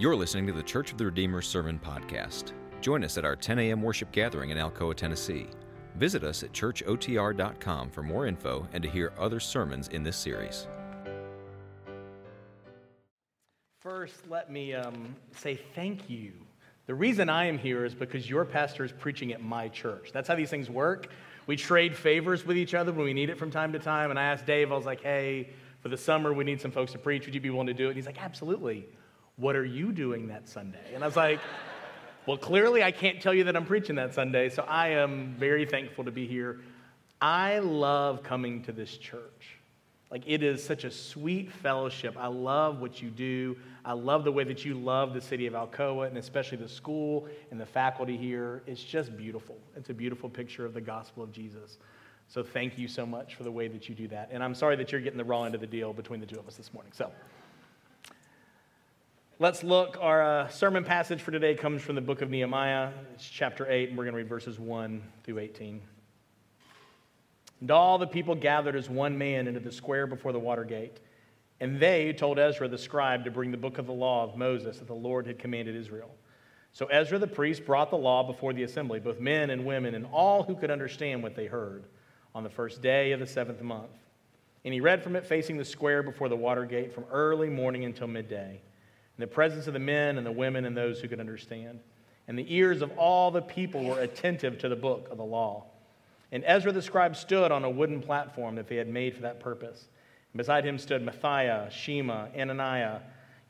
You're listening to the Church of the Redeemer Sermon Podcast. Join us at our 10 a.m. worship gathering in Alcoa, Tennessee. Visit us at churchotr.com for more info and to hear other sermons in this series. First, let me um, say thank you. The reason I am here is because your pastor is preaching at my church. That's how these things work. We trade favors with each other when we need it from time to time. And I asked Dave, I was like, hey, for the summer, we need some folks to preach. Would you be willing to do it? And he's like, absolutely. What are you doing that Sunday? And I was like, well, clearly I can't tell you that I'm preaching that Sunday, so I am very thankful to be here. I love coming to this church. Like, it is such a sweet fellowship. I love what you do. I love the way that you love the city of Alcoa and especially the school and the faculty here. It's just beautiful. It's a beautiful picture of the gospel of Jesus. So, thank you so much for the way that you do that. And I'm sorry that you're getting the raw end of the deal between the two of us this morning. So, Let's look. Our uh, sermon passage for today comes from the book of Nehemiah. It's chapter 8, and we're going to read verses 1 through 18. And all the people gathered as one man into the square before the water gate. And they told Ezra the scribe to bring the book of the law of Moses that the Lord had commanded Israel. So Ezra the priest brought the law before the assembly, both men and women, and all who could understand what they heard, on the first day of the seventh month. And he read from it facing the square before the water gate from early morning until midday in the presence of the men and the women and those who could understand. And the ears of all the people were attentive to the book of the law. And Ezra the scribe stood on a wooden platform that they had made for that purpose. And beside him stood Matthiah, Shema, Ananiah,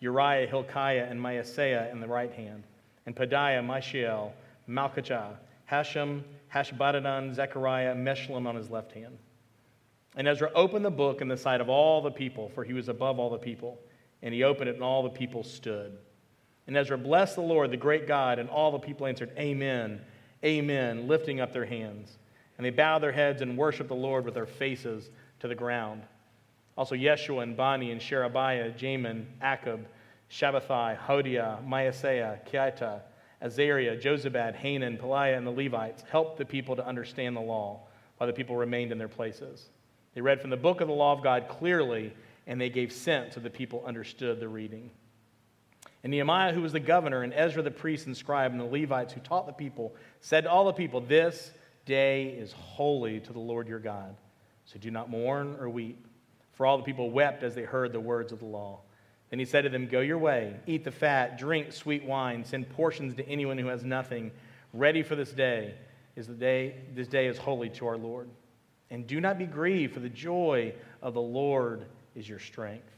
Uriah, Hilkiah, and Maaseiah in the right hand, and Pedaiah, Mishael, Malchijah, Hashum, Hashbaddan, Zechariah, Meshullam on his left hand. And Ezra opened the book in the sight of all the people, for he was above all the people. And he opened it, and all the people stood. And Ezra blessed the Lord, the great God, and all the people answered, Amen, Amen, lifting up their hands. And they bowed their heads and worshiped the Lord with their faces to the ground. Also, Yeshua and Bani and Sherebiah, Jamin, Akkub, Shabbethai, Hodiah, Maaseiah, Kelita, Azariah, Jozabad, Hanan, Pelaiah, and the Levites helped the people to understand the law while the people remained in their places. They read from the book of the law of God clearly and they gave sense so the people understood the reading. And Nehemiah, who was the governor, and Ezra the priest and scribe, and the Levites who taught the people, said to all the people, This day is holy to the Lord your God. So do not mourn or weep. For all the people wept as they heard the words of the law. Then he said to them, Go your way, eat the fat, drink sweet wine, send portions to anyone who has nothing. Ready for this day is the day, this day is holy to our Lord. And do not be grieved, for the joy of the Lord is your strength.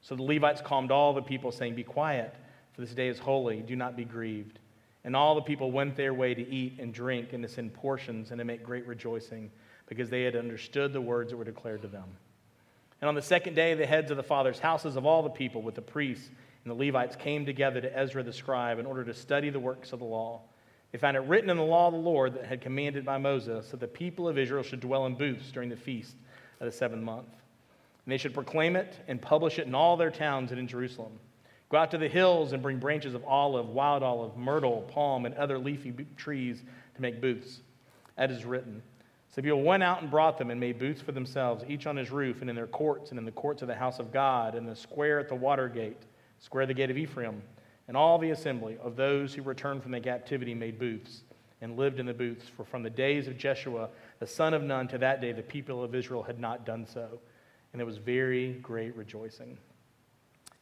So the Levites calmed all the people, saying, Be quiet, for this day is holy. Do not be grieved. And all the people went their way to eat and drink and to send portions and to make great rejoicing, because they had understood the words that were declared to them. And on the second day, the heads of the fathers' houses of all the people, with the priests and the Levites, came together to Ezra the scribe in order to study the works of the law. They found it written in the law of the Lord that had commanded by Moses that the people of Israel should dwell in booths during the feast of the seventh month. And they should proclaim it and publish it in all their towns and in Jerusalem. Go out to the hills and bring branches of olive, wild olive, myrtle, palm, and other leafy trees to make booths. That is written. So people went out and brought them and made booths for themselves, each on his roof and in their courts and in the courts of the house of God, and the square at the water gate, square the gate of Ephraim. And all the assembly of those who returned from the captivity made booths and lived in the booths. For from the days of Jeshua, the son of Nun, to that day, the people of Israel had not done so and there was very great rejoicing.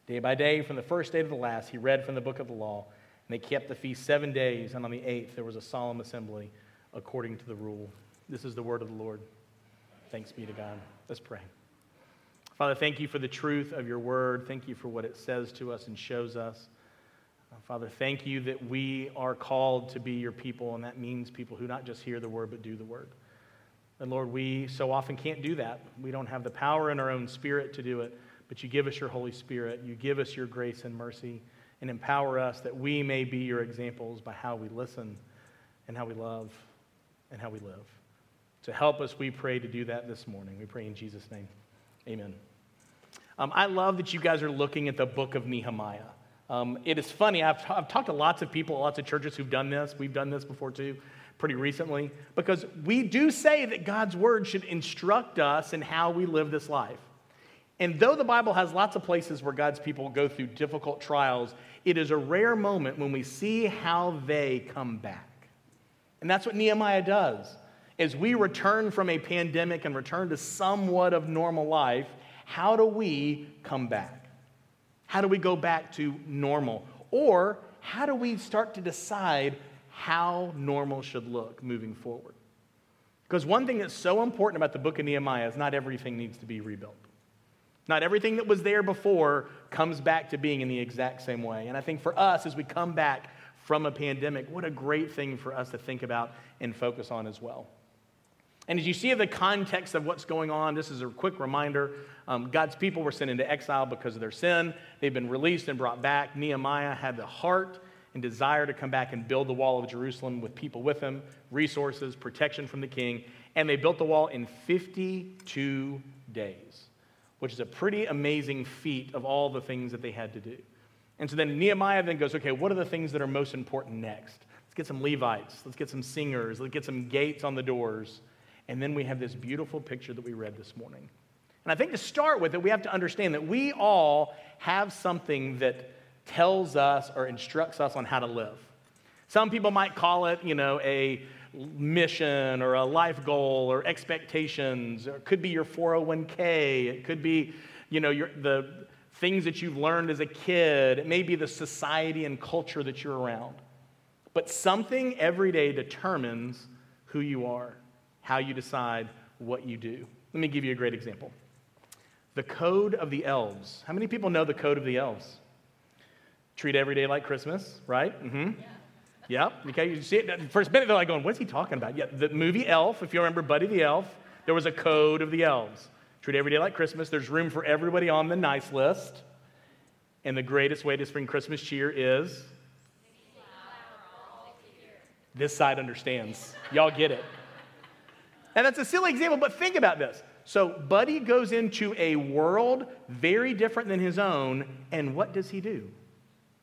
Day by day, from the first day to the last, he read from the book of the law, and they kept the feast seven days, and on the eighth there was a solemn assembly according to the rule. This is the word of the Lord. Thanks be to God. Let's pray. Father, thank you for the truth of your word. Thank you for what it says to us and shows us. Uh, Father, thank you that we are called to be your people, and that means people who not just hear the word, but do the word. And Lord, we so often can't do that. We don't have the power in our own spirit to do it, but you give us your Holy Spirit. You give us your grace and mercy and empower us that we may be your examples by how we listen and how we love and how we live. To help us, we pray to do that this morning. We pray in Jesus' name. Amen. Um, I love that you guys are looking at the book of Nehemiah. Um, it is funny, I've, I've talked to lots of people, lots of churches who've done this. We've done this before too pretty recently because we do say that God's word should instruct us in how we live this life. And though the Bible has lots of places where God's people go through difficult trials, it is a rare moment when we see how they come back. And that's what Nehemiah does. As we return from a pandemic and return to somewhat of normal life, how do we come back? How do we go back to normal? Or how do we start to decide how normal should look moving forward? Because one thing that's so important about the book of Nehemiah is not everything needs to be rebuilt. Not everything that was there before comes back to being in the exact same way. And I think for us, as we come back from a pandemic, what a great thing for us to think about and focus on as well. And as you see in the context of what's going on, this is a quick reminder. Um, God's people were sent into exile because of their sin. They've been released and brought back. Nehemiah had the heart and desire to come back and build the wall of Jerusalem with people with him, resources, protection from the king. And they built the wall in 52 days which is a pretty amazing feat of all the things that they had to do. And so then Nehemiah then goes, okay, what are the things that are most important next? Let's get some Levites, let's get some singers, let's get some gates on the doors. And then we have this beautiful picture that we read this morning. And I think to start with it, we have to understand that we all have something that tells us or instructs us on how to live. Some people might call it, you know, a mission or a life goal or expectations. Or it could be your 401k. It could be, you know, your, the things that you've learned as a kid. It may be the society and culture that you're around. But something every day determines who you are, how you decide what you do. Let me give you a great example. The code of the elves. How many people know the code of the elves? Treat every day like Christmas, right? Mm-hmm. Yeah. Yep. Okay. You see it. First minute, they're like going, "What's he talking about?" Yeah. The movie Elf. If you remember Buddy the Elf, there was a code of the elves. Treat every day like Christmas. There's room for everybody on the nice list. And the greatest way to spring Christmas cheer is this side understands. Y'all get it. And that's a silly example, but think about this. So, Buddy goes into a world very different than his own, and what does he do?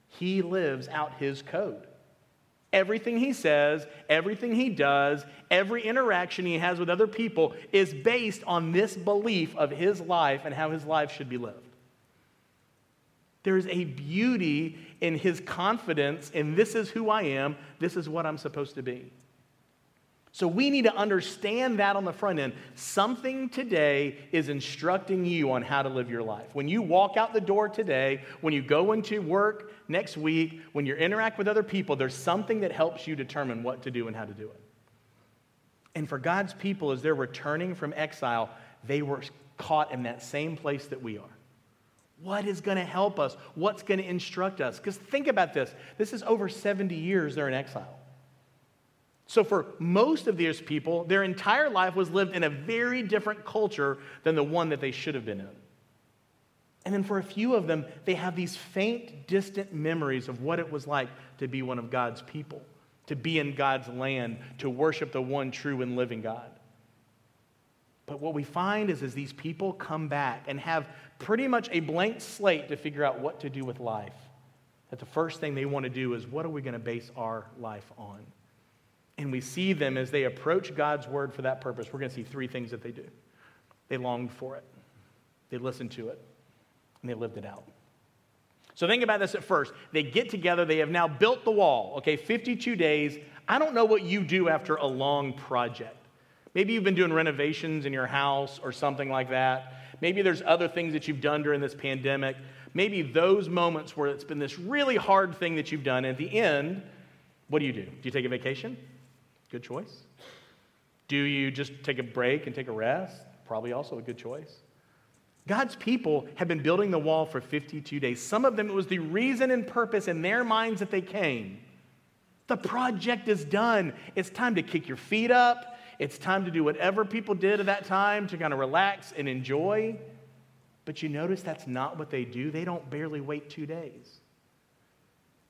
He lives out his code. Everything he says, everything he does, every interaction he has with other people is based on this belief of his life and how his life should be lived. There's a beauty in his confidence in this is who I am, this is what I'm supposed to be. So we need to understand that on the front end. Something today is instructing you on how to live your life. When you walk out the door today, when you go into work next week, when you interact with other people, there's something that helps you determine what to do and how to do it. And for God's people, as they're returning from exile, they were caught in that same place that we are. What is going to help us? What's going to instruct us? Because think about this this is over 70 years they're in exile. So, for most of these people, their entire life was lived in a very different culture than the one that they should have been in. And then for a few of them, they have these faint, distant memories of what it was like to be one of God's people, to be in God's land, to worship the one true and living God. But what we find is as these people come back and have pretty much a blank slate to figure out what to do with life, that the first thing they want to do is what are we going to base our life on? And we see them as they approach God's word for that purpose, we're going to see three things that they do. They longed for it, they listened to it, and they lived it out. So think about this at first. They get together, they have now built the wall, okay, 52 days. I don't know what you do after a long project. Maybe you've been doing renovations in your house or something like that. Maybe there's other things that you've done during this pandemic. Maybe those moments where it's been this really hard thing that you've done. At the end, what do you do? Do you take a vacation? Good choice. Do you just take a break and take a rest? Probably also a good choice. God's people have been building the wall for 52 days. Some of them, it was the reason and purpose in their minds that they came. The project is done. It's time to kick your feet up. It's time to do whatever people did at that time to kind of relax and enjoy. But you notice that's not what they do. They don't barely wait two days.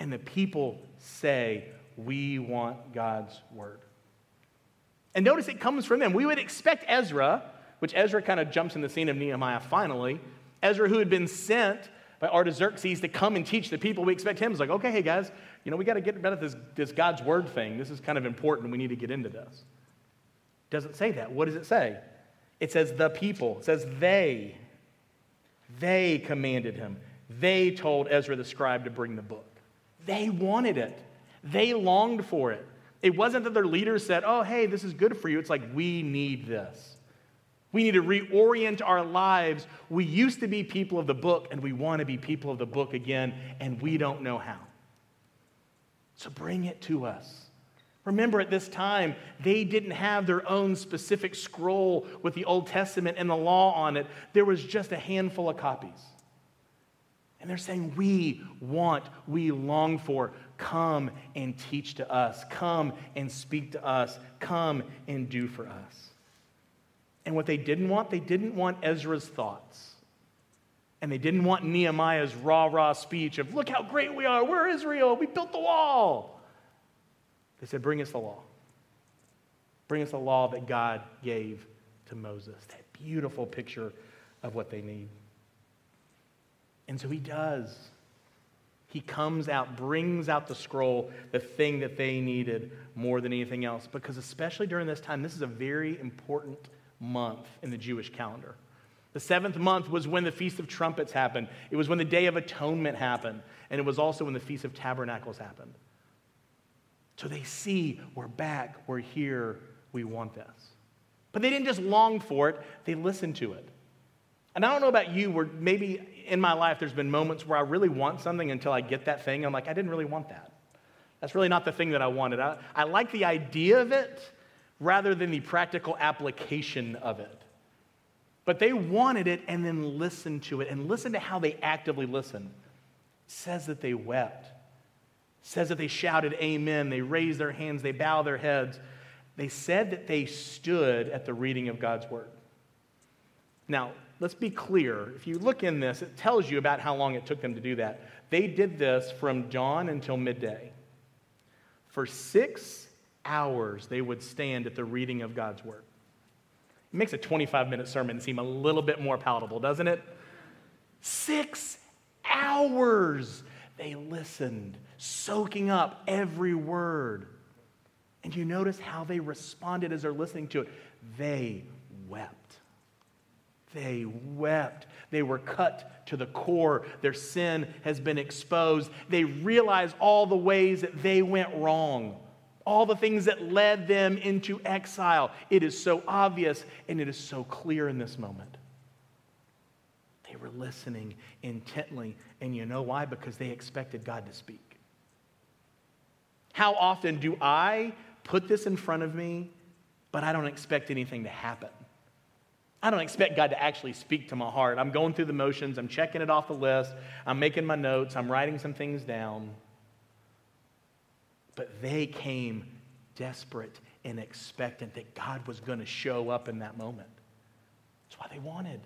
And the people say, We want God's word. And notice it comes from them. We would expect Ezra, which Ezra kind of jumps in the scene of Nehemiah finally, Ezra, who had been sent by Artaxerxes to come and teach the people, we expect him. It's like, okay, hey guys, you know, we got to get about this, this God's word thing. This is kind of important. We need to get into this. Doesn't say that. What does it say? It says the people. It says they. They commanded him. They told Ezra the scribe to bring the book. They wanted it, they longed for it. It wasn't that their leaders said, Oh, hey, this is good for you. It's like, we need this. We need to reorient our lives. We used to be people of the book, and we want to be people of the book again, and we don't know how. So bring it to us. Remember, at this time, they didn't have their own specific scroll with the Old Testament and the law on it. There was just a handful of copies. And they're saying, We want, we long for, come and teach to us, come and speak to us, come and do for us. And what they didn't want, they didn't want Ezra's thoughts. And they didn't want Nehemiah's rah rah speech of, Look how great we are, we're Israel, we built the wall. They said, Bring us the law. Bring us the law that God gave to Moses. That beautiful picture of what they need. And so he does. He comes out, brings out the scroll, the thing that they needed more than anything else. Because, especially during this time, this is a very important month in the Jewish calendar. The seventh month was when the Feast of Trumpets happened, it was when the Day of Atonement happened, and it was also when the Feast of Tabernacles happened. So they see we're back, we're here, we want this. But they didn't just long for it, they listened to it. And I don't know about you, where maybe in my life there's been moments where I really want something until I get that thing. I'm like, I didn't really want that. That's really not the thing that I wanted. I, I like the idea of it rather than the practical application of it. But they wanted it and then listened to it and listen to how they actively listened. Says that they wept says that they shouted amen, they raised their hands, they bowed their heads. They said that they stood at the reading of God's word. Now, let's be clear. If you look in this, it tells you about how long it took them to do that. They did this from dawn until midday. For six hours, they would stand at the reading of God's word. It makes a 25 minute sermon seem a little bit more palatable, doesn't it? Six hours they listened, soaking up every word. And you notice how they responded as they're listening to it. They wept. They wept. They were cut to the core. Their sin has been exposed. They realize all the ways that they went wrong, all the things that led them into exile. It is so obvious and it is so clear in this moment. They were listening intently. And you know why? Because they expected God to speak. How often do I put this in front of me, but I don't expect anything to happen? I don't expect God to actually speak to my heart. I'm going through the motions, I'm checking it off the list, I'm making my notes, I'm writing some things down. But they came desperate and expectant that God was going to show up in that moment. That's why they wanted.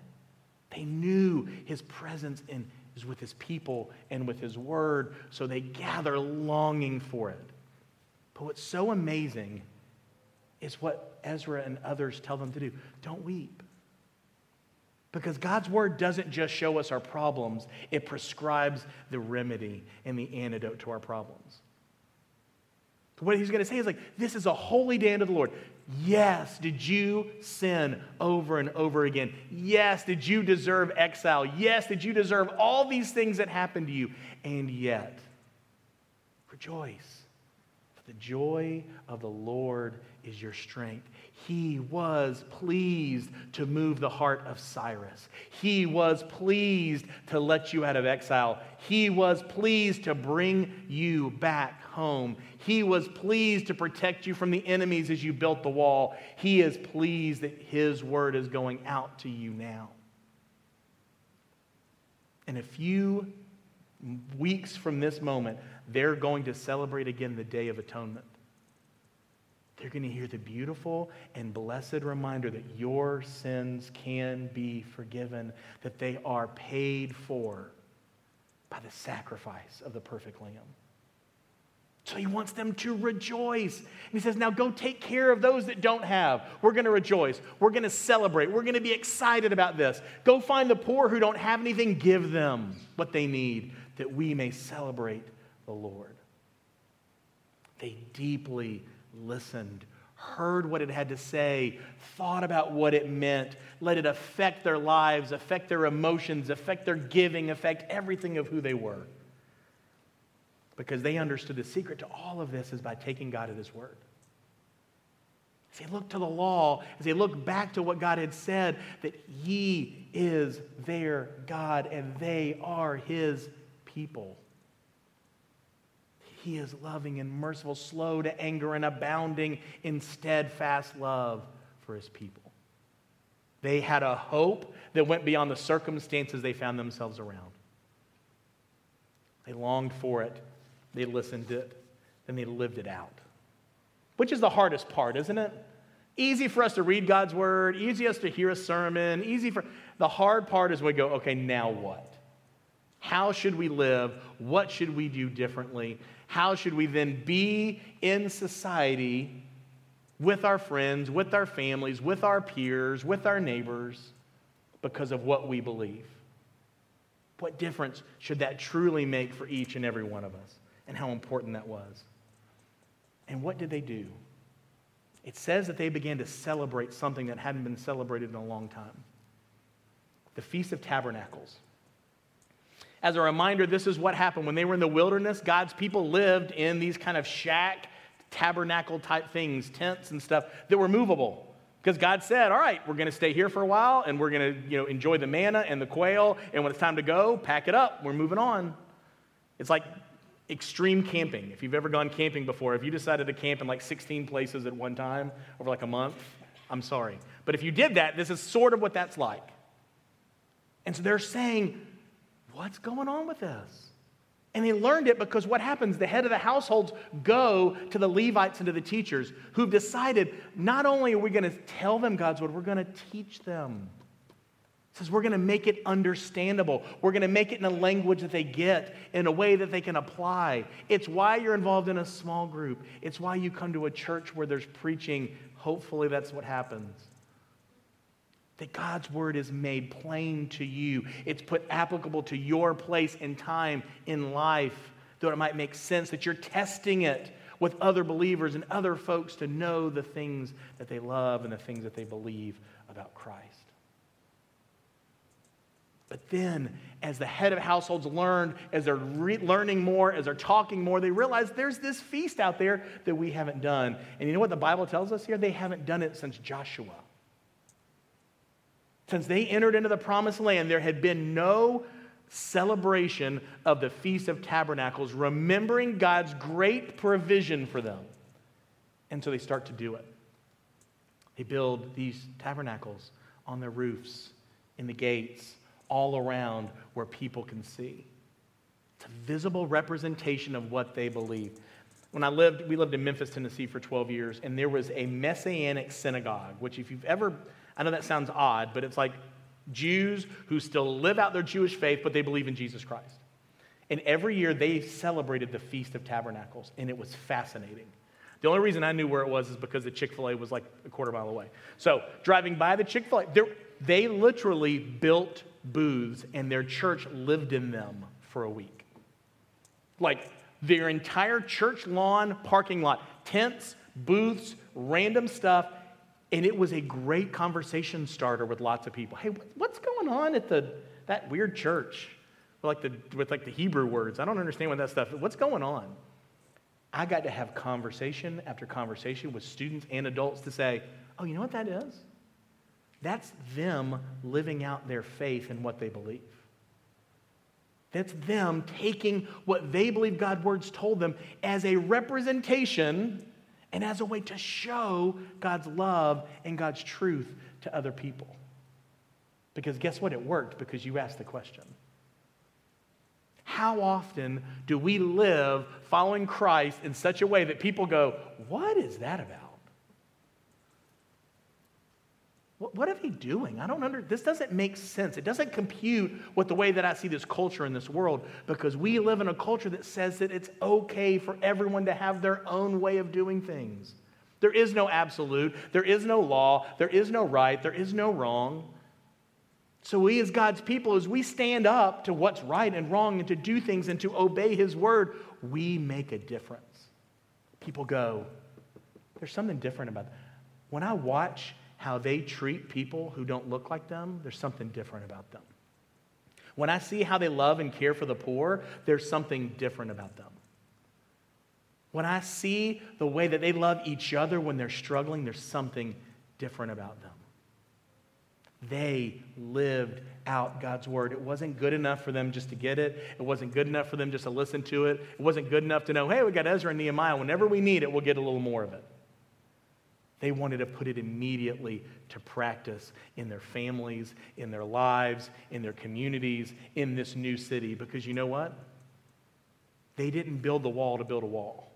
They knew his presence in, is with his people and with his word, so they gather longing for it. But what's so amazing is what Ezra and others tell them to do don't weep. Because God's word doesn't just show us our problems, it prescribes the remedy and the antidote to our problems. What he's going to say is like, this is a holy day unto the Lord. Yes, did you sin over and over again? Yes, did you deserve exile? Yes, did you deserve all these things that happened to you? And yet, rejoice. For the joy of the Lord is your strength. He was pleased to move the heart of Cyrus. He was pleased to let you out of exile. He was pleased to bring you back home. He was pleased to protect you from the enemies as you built the wall. He is pleased that His word is going out to you now. In a few weeks from this moment, they're going to celebrate again the Day of Atonement. They're going to hear the beautiful and blessed reminder that your sins can be forgiven, that they are paid for by the sacrifice of the perfect Lamb. So he wants them to rejoice. And he says, Now go take care of those that don't have. We're going to rejoice. We're going to celebrate. We're going to be excited about this. Go find the poor who don't have anything, give them what they need, that we may celebrate the Lord. They deeply listened, heard what it had to say, thought about what it meant, let it affect their lives, affect their emotions, affect their giving, affect everything of who they were. Because they understood the secret to all of this is by taking God at His word. As they look to the law, as they look back to what God had said, that He is their God and they are His people. He is loving and merciful, slow to anger, and abounding in steadfast love for his people. They had a hope that went beyond the circumstances they found themselves around. They longed for it, they listened to it, and they lived it out. Which is the hardest part, isn't it? Easy for us to read God's word, easy for us to hear a sermon, easy for the hard part is we go, okay, now what? How should we live? What should we do differently? how should we then be in society with our friends, with our families, with our peers, with our neighbors because of what we believe? What difference should that truly make for each and every one of us? And how important that was. And what did they do? It says that they began to celebrate something that hadn't been celebrated in a long time the Feast of Tabernacles. As a reminder, this is what happened. When they were in the wilderness, God's people lived in these kind of shack, tabernacle type things, tents and stuff that were movable. Because God said, all right, we're going to stay here for a while and we're going to you know, enjoy the manna and the quail. And when it's time to go, pack it up. We're moving on. It's like extreme camping. If you've ever gone camping before, if you decided to camp in like 16 places at one time over like a month, I'm sorry. But if you did that, this is sort of what that's like. And so they're saying, What's going on with this? And they learned it because what happens? The head of the households go to the Levites and to the teachers who've decided not only are we going to tell them God's word, we're going to teach them. It says we're going to make it understandable. We're going to make it in a language that they get, in a way that they can apply. It's why you're involved in a small group. It's why you come to a church where there's preaching. Hopefully, that's what happens that God's word is made plain to you. It's put applicable to your place and time in life, though it might make sense that you're testing it with other believers and other folks to know the things that they love and the things that they believe about Christ. But then, as the head of households learned, as they're re- learning more, as they're talking more, they realize there's this feast out there that we haven't done. And you know what the Bible tells us here? They haven't done it since Joshua. Since they entered into the promised land, there had been no celebration of the Feast of Tabernacles, remembering God's great provision for them. And so they start to do it. They build these tabernacles on their roofs, in the gates, all around where people can see. It's a visible representation of what they believe. When I lived, we lived in Memphis, Tennessee for 12 years, and there was a Messianic synagogue, which, if you've ever I know that sounds odd, but it's like Jews who still live out their Jewish faith, but they believe in Jesus Christ. And every year they celebrated the Feast of Tabernacles, and it was fascinating. The only reason I knew where it was is because the Chick fil A was like a quarter mile away. So, driving by the Chick fil A, they literally built booths, and their church lived in them for a week. Like their entire church lawn, parking lot, tents, booths, random stuff, and it was a great conversation starter with lots of people. Hey, what's going on at the, that weird church with like, the, with like the Hebrew words? I don't understand what that stuff What's going on? I got to have conversation after conversation with students and adults to say, oh, you know what that is? That's them living out their faith in what they believe. That's them taking what they believe God's words told them as a representation and as a way to show God's love and God's truth to other people. Because guess what? It worked because you asked the question. How often do we live following Christ in such a way that people go, What is that about? What are they doing? I don't under this doesn't make sense. It doesn't compute with the way that I see this culture in this world because we live in a culture that says that it's okay for everyone to have their own way of doing things. There is no absolute, there is no law, there is no right, there is no wrong. So, we as God's people, as we stand up to what's right and wrong and to do things and to obey His word, we make a difference. People go, there's something different about that. when I watch how they treat people who don't look like them, there's something different about them. When I see how they love and care for the poor, there's something different about them. When I see the way that they love each other when they're struggling, there's something different about them. They lived out God's word. It wasn't good enough for them just to get it. It wasn't good enough for them just to listen to it. It wasn't good enough to know, hey, we got Ezra and Nehemiah. Whenever we need it, we'll get a little more of it. They wanted to put it immediately to practice in their families, in their lives, in their communities, in this new city. Because you know what? They didn't build the wall to build a wall,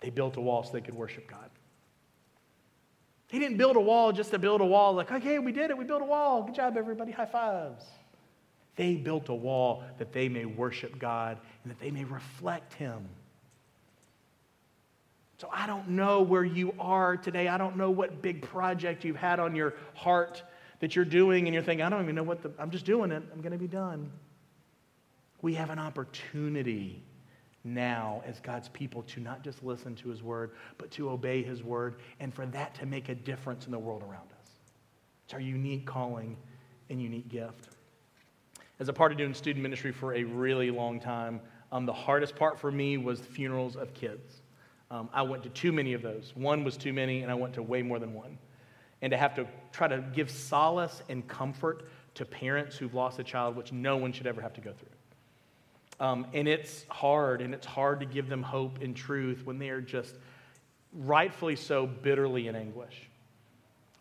they built a wall so they could worship God. He didn't build a wall just to build a wall, like, okay, we did it, we built a wall. Good job, everybody, high fives. They built a wall that they may worship God and that they may reflect Him. So I don't know where you are today. I don't know what big project you've had on your heart that you're doing, and you're thinking, I don't even know what the, I'm just doing it. I'm going to be done. We have an opportunity now as God's people to not just listen to his word, but to obey his word, and for that to make a difference in the world around us. It's our unique calling and unique gift. As a part of doing student ministry for a really long time, um, the hardest part for me was funerals of kids. Um, I went to too many of those. One was too many, and I went to way more than one. And to have to try to give solace and comfort to parents who've lost a child, which no one should ever have to go through. Um, and it's hard, and it's hard to give them hope and truth when they are just rightfully so bitterly in anguish.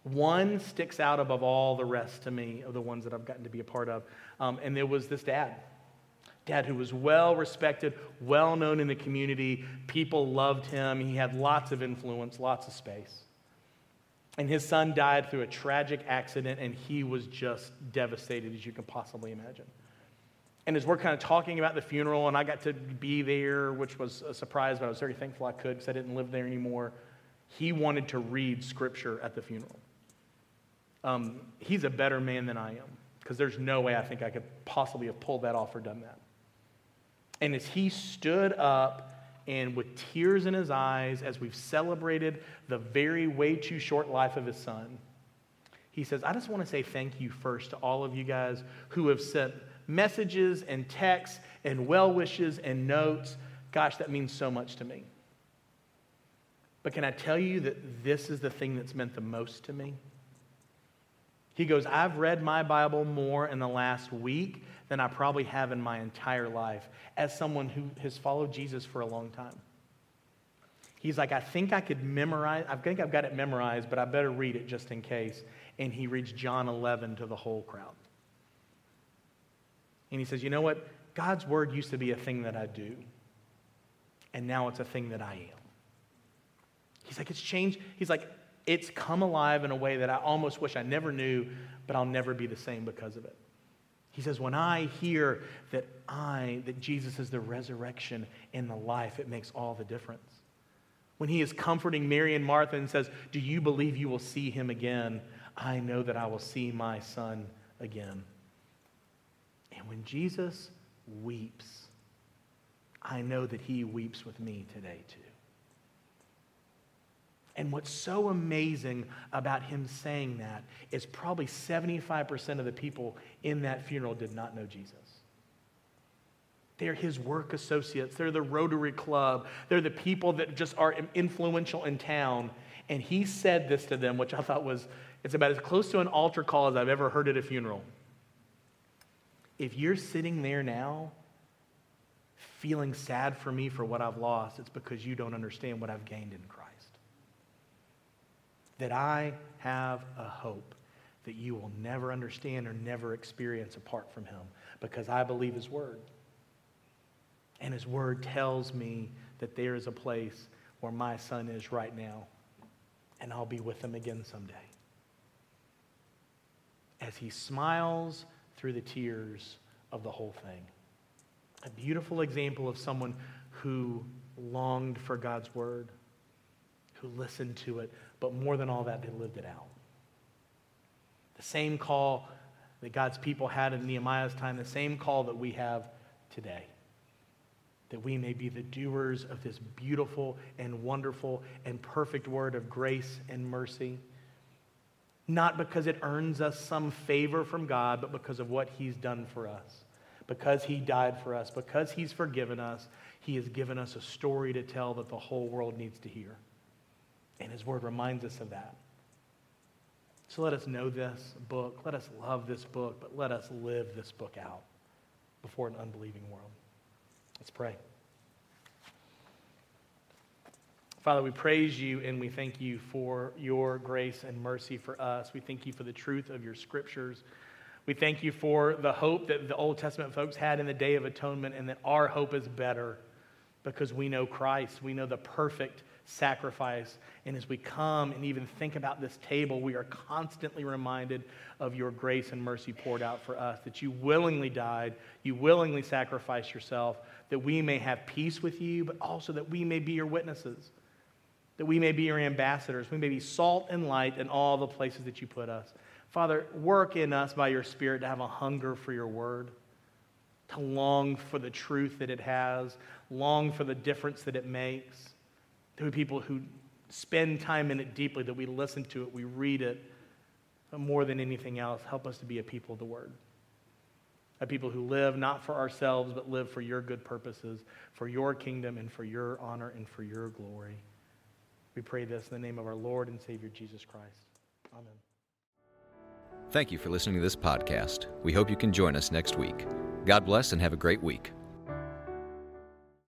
One sticks out above all the rest to me of the ones that I've gotten to be a part of, um, and there was this dad. Dad who was well respected, well known in the community. People loved him. He had lots of influence, lots of space. And his son died through a tragic accident, and he was just devastated, as you can possibly imagine. And as we're kind of talking about the funeral, and I got to be there, which was a surprise, but I was very thankful I could because I didn't live there anymore. He wanted to read scripture at the funeral. Um, he's a better man than I am because there's no way I think I could possibly have pulled that off or done that. And as he stood up and with tears in his eyes, as we've celebrated the very way too short life of his son, he says, I just want to say thank you first to all of you guys who have sent messages and texts and well wishes and notes. Gosh, that means so much to me. But can I tell you that this is the thing that's meant the most to me? He goes, I've read my Bible more in the last week than I probably have in my entire life as someone who has followed Jesus for a long time. He's like, I think I could memorize, I think I've got it memorized, but I better read it just in case. And he reads John 11 to the whole crowd. And he says, You know what? God's word used to be a thing that I do, and now it's a thing that I am. He's like, It's changed. He's like, It's come alive in a way that I almost wish I never knew, but I'll never be the same because of it. He says, When I hear that I, that Jesus is the resurrection and the life, it makes all the difference. When he is comforting Mary and Martha and says, Do you believe you will see him again? I know that I will see my son again. And when Jesus weeps, I know that he weeps with me today too. And what's so amazing about him saying that is probably 75% of the people in that funeral did not know Jesus. They're his work associates. They're the Rotary Club. They're the people that just are influential in town. And he said this to them, which I thought was, it's about as close to an altar call as I've ever heard at a funeral. If you're sitting there now feeling sad for me for what I've lost, it's because you don't understand what I've gained in Christ. That I have a hope that you will never understand or never experience apart from Him because I believe His Word. And His Word tells me that there is a place where my son is right now, and I'll be with him again someday. As he smiles through the tears of the whole thing. A beautiful example of someone who longed for God's word, who listened to it, but more than all that, they lived it out. The same call that God's people had in Nehemiah's time, the same call that we have today. that we may be the doers of this beautiful and wonderful and perfect word of grace and mercy. Not because it earns us some favor from God, but because of what He's done for us. Because He died for us, because He's forgiven us, He has given us a story to tell that the whole world needs to hear. And His Word reminds us of that. So let us know this book. Let us love this book, but let us live this book out before an unbelieving world. Let's pray. Father, we praise you and we thank you for your grace and mercy for us. We thank you for the truth of your scriptures. We thank you for the hope that the Old Testament folks had in the Day of Atonement and that our hope is better because we know Christ. We know the perfect sacrifice. And as we come and even think about this table, we are constantly reminded of your grace and mercy poured out for us, that you willingly died, you willingly sacrificed yourself, that we may have peace with you, but also that we may be your witnesses, that we may be your ambassadors, we may be salt and light in all the places that you put us. Father, work in us by your Spirit to have a hunger for your word, to long for the truth that it has, long for the difference that it makes to be people who spend time in it deeply, that we listen to it, we read it. But more than anything else, help us to be a people of the Word. A people who live not for ourselves, but live for your good purposes, for your kingdom, and for your honor and for your glory. We pray this in the name of our Lord and Savior Jesus Christ. Amen. Thank you for listening to this podcast. We hope you can join us next week. God bless and have a great week.